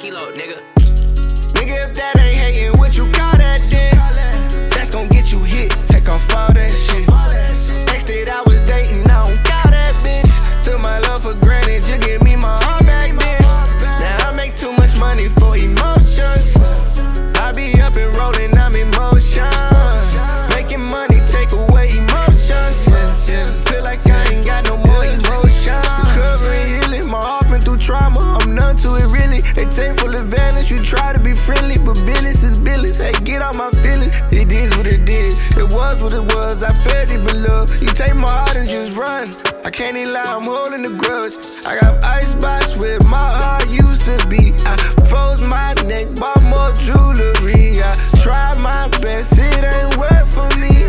kilo, nigga. Nigga, if that ain't hating, what you try to be friendly, but business is business. Hey, get out my feelings. It is what it is. It was what it was. I felt it, but love. You take my heart and just run. I can't even lie, I'm holding the grudge. I got ice box where my heart used to be. I froze my neck, bought more jewelry. I tried my best, it ain't work for me.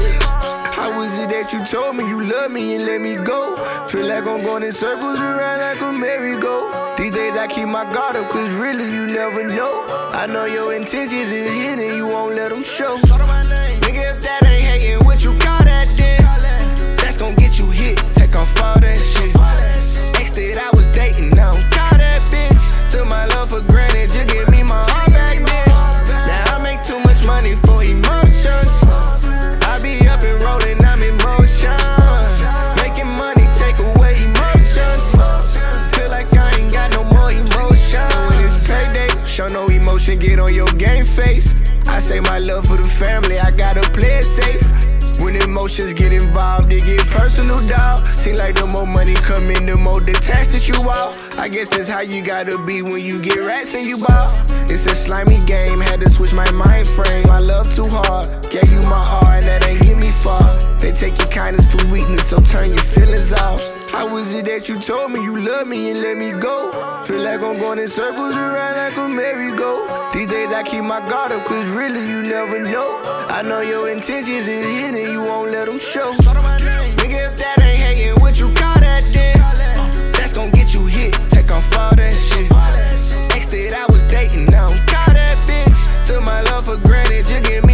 How was it that you told me you love me and let me go? Feel like I'm going in circles around like a merry-go. These days I keep my guard up, cause really you never know. I know your intentions is hidden, face. I say my love for the family, I gotta play it safe. When emotions get involved, it get personal, dawg. Seem like the more money come in, the more detached that you are. I guess that's how you gotta be when you get rats and you ball. It's a slimy game, had to switch my mind frame. My love too hard, gave you my heart, and that ain't get me far. They take your kindness for weakness, so turn your. How was it that you told me you love me and let me go? Feel like I'm going in circles around like a merry-go. These days I keep my guard up, cause really you never know. I know your intentions is hidden, you won't let them show. Nigga, if that ain't hanging, what you call that then? That's gon' get you hit, take off all that shit. Next day I was dating, now I'm caught that bitch. Took my love for granted, you give me.